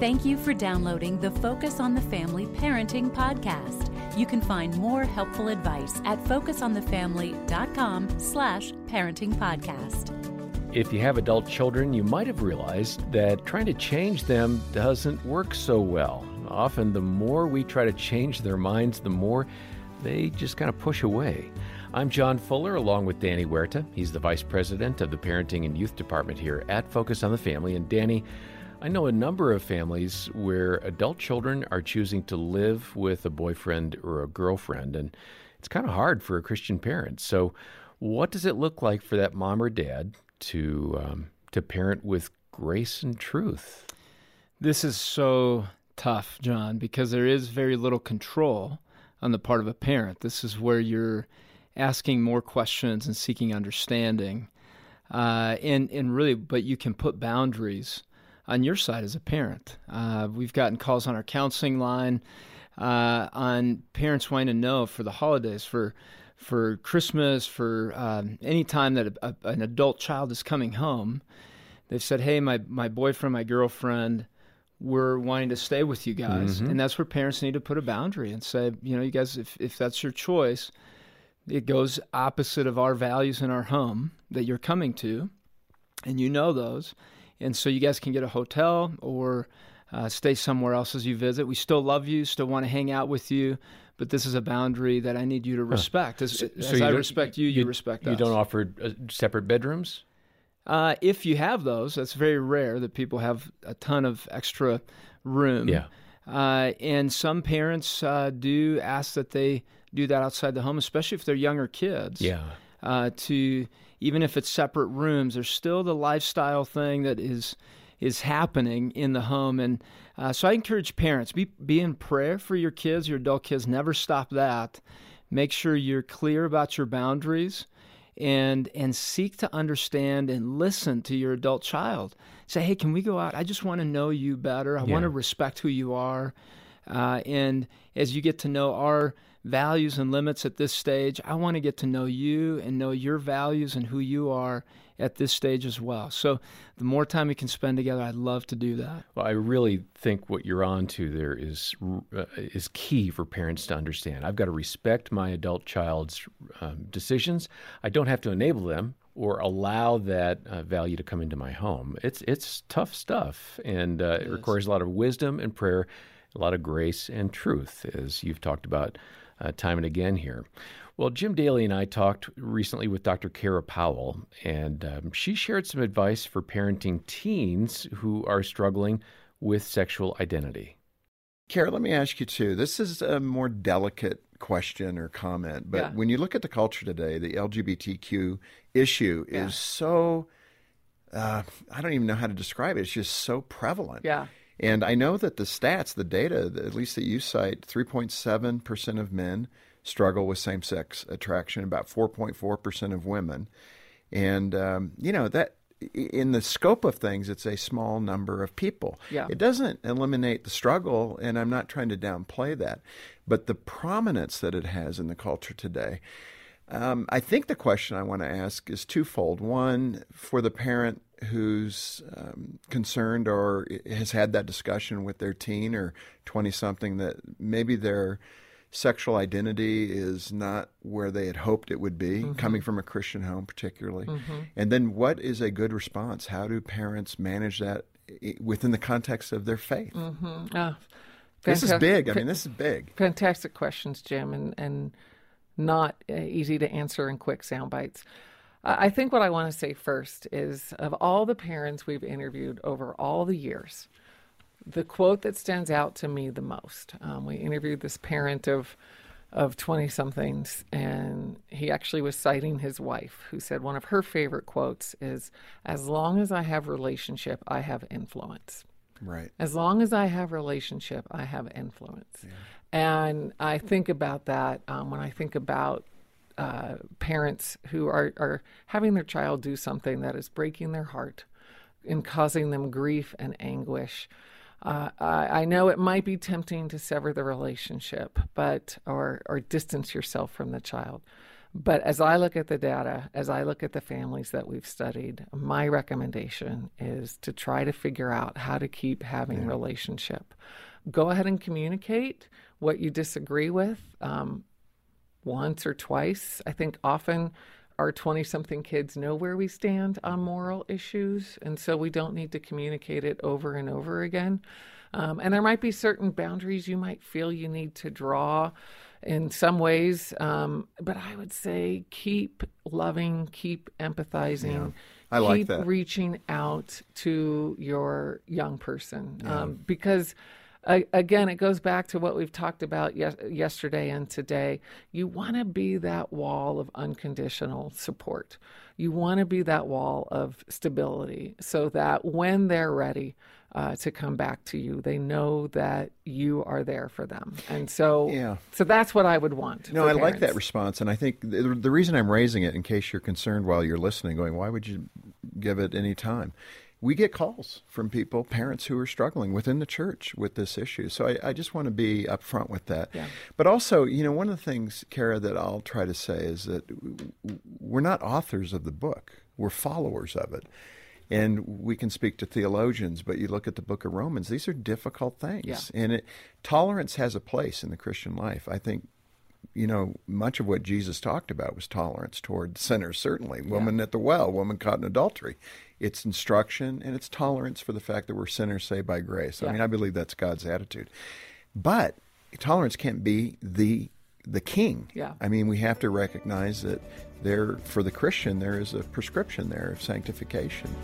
Thank you for downloading the Focus on the Family Parenting Podcast. You can find more helpful advice at focusonthefamily.com slash parenting podcast. If you have adult children, you might have realized that trying to change them doesn't work so well. Often, the more we try to change their minds, the more they just kind of push away. I'm John Fuller along with Danny Huerta. He's the Vice President of the Parenting and Youth Department here at Focus on the Family. And Danny, I know a number of families where adult children are choosing to live with a boyfriend or a girlfriend, and it's kind of hard for a Christian parent. So, what does it look like for that mom or dad to um, to parent with grace and truth? This is so tough, John, because there is very little control on the part of a parent. This is where you're asking more questions and seeking understanding. Uh, and, and really, but you can put boundaries on your side as a parent. Uh, we've gotten calls on our counseling line uh, on parents wanting to know for the holidays, for for Christmas, for um, any time that a, a, an adult child is coming home. They've said, "Hey, my my boyfriend, my girlfriend." We're wanting to stay with you guys, Mhm. and that's where parents need to put a boundary and say, you know, you guys, if if that's your choice, it goes opposite of our values in our home that you're coming to, and you know those. And so you guys can get a hotel or uh, stay somewhere else as you visit. We still love you, still want to hang out with you, but this is a boundary that I need you to respect. As, So as you I respect you, you, respect that. You us. don't offer uh, separate bedrooms? Uh, if you have those, that's very rare that people have a ton of extra room. Yeah. Uh, and some parents uh, do ask that they do that outside the home, especially if they're younger kids. Yeah. Uh, to even if it's separate rooms, there's still the lifestyle thing that is is happening in the home, and uh, so I encourage parents be be in prayer for your kids, your adult kids. Never stop that. Make sure you're clear about your boundaries and and seek to understand and listen to your adult child. Say, hey, can we go out? I just want to know you better. I Yeah. want to respect who you are. Uh, and as you get to know our values and limits at this stage, I want to get to know you and know your values and who you are at this stage as well. So the more time we can spend together, I'd love to do that. Well, I really think what you're on to there is uh, is key for parents to understand. I've got to respect my adult child's um, decisions. I don't have to enable them or allow that uh, value to come into my home. It's it's tough stuff, and uh, it requires a lot of wisdom and prayer, a lot of grace and truth, as you've talked about uh, time and again here. Well, Jim Daly and I talked recently with Dr. Kara Powell, and um, she shared some advice for parenting teens who are struggling with sexual identity. Kara, let me ask you too. This is a more delicate question or comment, but Yeah. when you look at the culture today, the LGBTQ issue Yeah. is so, uh, I don't even know how to describe it. It's just so prevalent. Yeah. And I know that the stats, the data, at least that you cite, 3.7% of men struggle with same sex attraction, about 4.4% of women. And, um, you know, that in the scope of things, it's a small number of people. Yeah. It doesn't eliminate the struggle, and I'm not trying to downplay that, but the prominence that it has in the culture today. Um, I think the question I want to ask is twofold. One, for the parent who's um, concerned or has had that discussion with their teen or 20 something that maybe their sexual identity is not where they had hoped it would be, coming from a Christian home, particularly. And then, what is a good response? How do parents manage that within the context of their faith? Ah, This is big. I mean, this is big. fantastic questions, Jim, and and not uh, easy to answer in quick sound bites. I think what I want to say first is of all the parents we've interviewed over all the years, the quote that stands out to me the most. Um, we interviewed this parent of of 20 somethings and he actually was citing his wife who said one of her favorite quotes is as long as I have relationship I have influence. Right. As long as I have relationship, I have influence. And I think about that um, when I think about uh, parents who are, are having their child do something that is breaking their heart and causing them grief and anguish. Uh, I, I know it might be tempting to sever the relationship, but or or distance yourself from the child. But as I look at the data, as I look at the families that we've studied, my recommendation is to try to figure out how to keep having yeah. relationship. Go ahead and communicate what you disagree with um, once or twice. I think often our 20 something kids know where we stand on moral issues, and so we don't need to communicate it over and over again. Um, and there might be certain boundaries you might feel you need to draw in some ways. Um, but I would say keep loving, keep empathizing. Yeah. I keep like that. reaching out to your young person yeah. um, because again, it goes back to what we've talked about yes, yesterday and today. You want to be that wall of unconditional support. You want to be that wall of stability so that when they're ready, uh, to come back to you. They know that you are there for them, and so yeah. So that's what I would want. No, I parents. like that response, and I think the, the reason I'm raising it, in case you're concerned while you're listening, going, why would you give it any time? We get calls from people, parents who are struggling within the church with this issue. So I, I just want to be upfront with that. Yeah. But also, you know, one of the things, Kara, that I'll try to say is that we're not authors of the book, we're followers of it. And we can speak to theologians, but you look at the book of Romans, these are difficult things. Yeah. And it, tolerance has a place in the Christian life. I think, you know, much of what Jesus talked about was tolerance toward sinners, certainly. Woman yeah. at the well, woman caught in adultery. It's instruction and it's tolerance for the fact that we're sinners saved by grace. Yeah. I mean, I believe that's God's attitude. But tolerance can't be the the king. Yeah. I mean, we have to recognize that there, for the Christian, there is a prescription there of sanctification.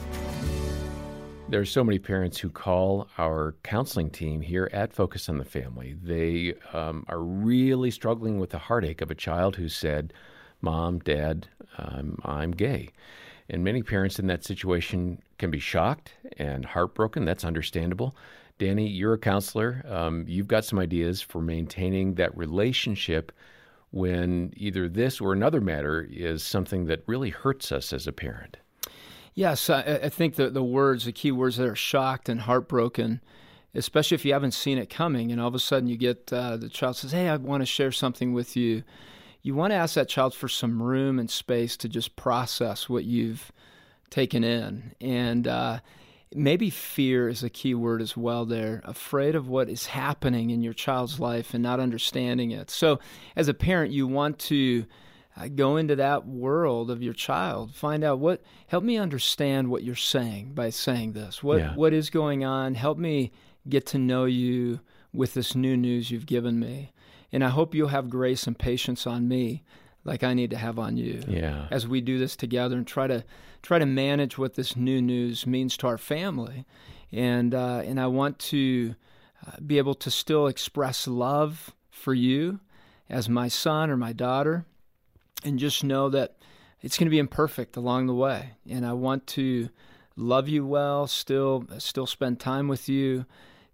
There are so many parents who call our counseling team here at Focus on the Family. They um, are really struggling with the heartache of a child who said, Mom, Dad, um, I'm gay. And many parents in that situation can be shocked and heartbroken. That's understandable. Danny, you're a counselor. Um, you've got some ideas for maintaining that relationship when either this or another matter is something that really hurts us as a parent. Yes, I, I think the, the words, the key words that are shocked and heartbroken, especially if you haven't seen it coming, and all of a sudden you get uh, the child says, Hey, I want to share something with you. You want to ask that child for some room and space to just process what you've taken in. And, uh, maybe fear is a key word as well there afraid of what is happening in your child's life and not understanding it so as a parent you want to go into that world of your child find out what help me understand what you're saying by saying this what yeah. what is going on help me get to know you with this new news you've given me and i hope you'll have grace and patience on me like I need to have on you. Yeah. As we do this together and try to try to manage what this new news means to our family, and uh, and I want to uh, be able to still express love for you as my son or my daughter, and just know that it's going to be imperfect along the way, and I want to love you well, still still spend time with you.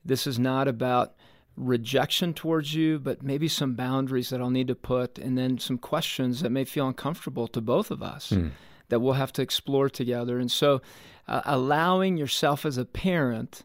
This is not about rejection towards you, but maybe some boundaries that I'll need to put, and then some questions that may feel uncomfortable to both of us mm. that we'll have to explore together. And so, uh, allowing yourself as a parent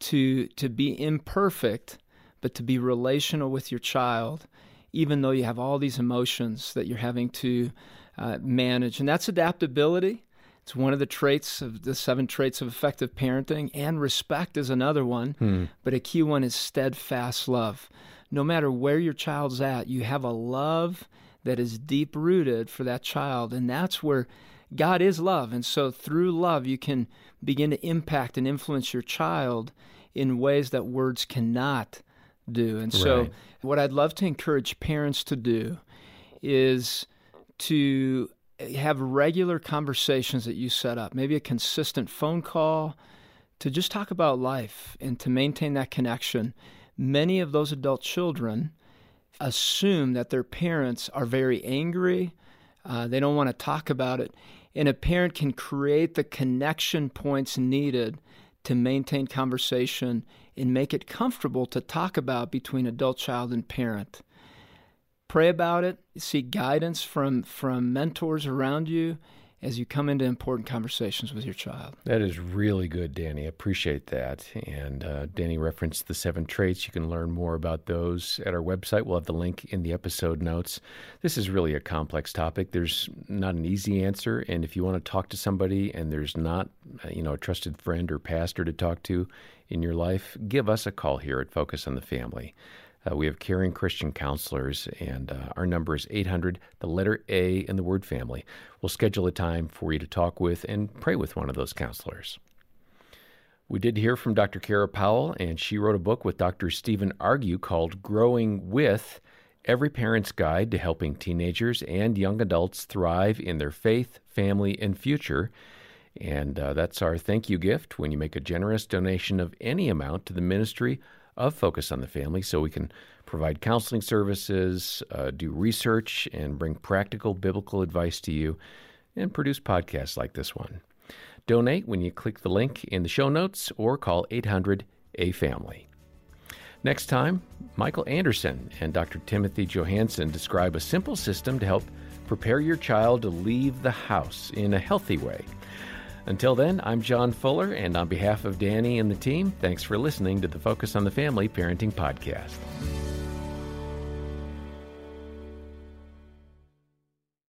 to to be imperfect, but to be relational with your child, even though you have all these emotions that you're having to uh, manage, and that's adaptability. It's one of the traits of the seven traits of effective parenting, and respect is another one. Hmm. But a key one is steadfast love. No matter where your child's at, you have a love that is deep rooted for that child. And that's where God is love. And so through love, you can begin to impact and influence your child in ways that words cannot do. And so, right. what I'd love to encourage parents to do is to have regular conversations that you set up, maybe a consistent phone call to just talk about life and to maintain that connection. Many of those adult children assume that their parents are very angry, uh, they don't want to talk about it. And a parent can create the connection points needed to maintain conversation and make it comfortable to talk about between adult child and parent pray about it, seek guidance from from mentors around you, as you come into important conversations with your child. That is really good, Danny. I appreciate that. And uh, Danny referenced the seven traits. You can learn more about those at our website. We'll have the link in the episode notes. This is really a complex topic. There's not an easy answer. And if you want to talk to somebody and there's not, uh, you know, a trusted friend or pastor to talk to in your life, give us a call here at Focus on the Family. Uh, we have caring Christian counselors, and uh, our number is 800, the letter A in the word family. We'll schedule a time for you to talk with and pray with one of those counselors. We did hear from Dr. Kara Powell, and she wrote a book with Dr. Steven Argue called Growing With Every Parent's Guide to Helping Teenagers and Young Adults Thrive in Their Faith, Family, and Future. And uh, that's our thank you gift when you make a generous donation of any amount to the ministry of Focus on the Family so we can provide counseling services, uh, do research, and bring practical biblical advice to you, and produce podcasts like this one. Donate when you click the link in the show notes or call 800 A Family. Next time, Michael Anderson and Dr. Timothy Johansson describe a simple system to help prepare your child to leave the house in a healthy way. Until then, I'm John Fuller, and on behalf of Danny and the team, thanks for listening to the Focus on the Family Parenting Podcast.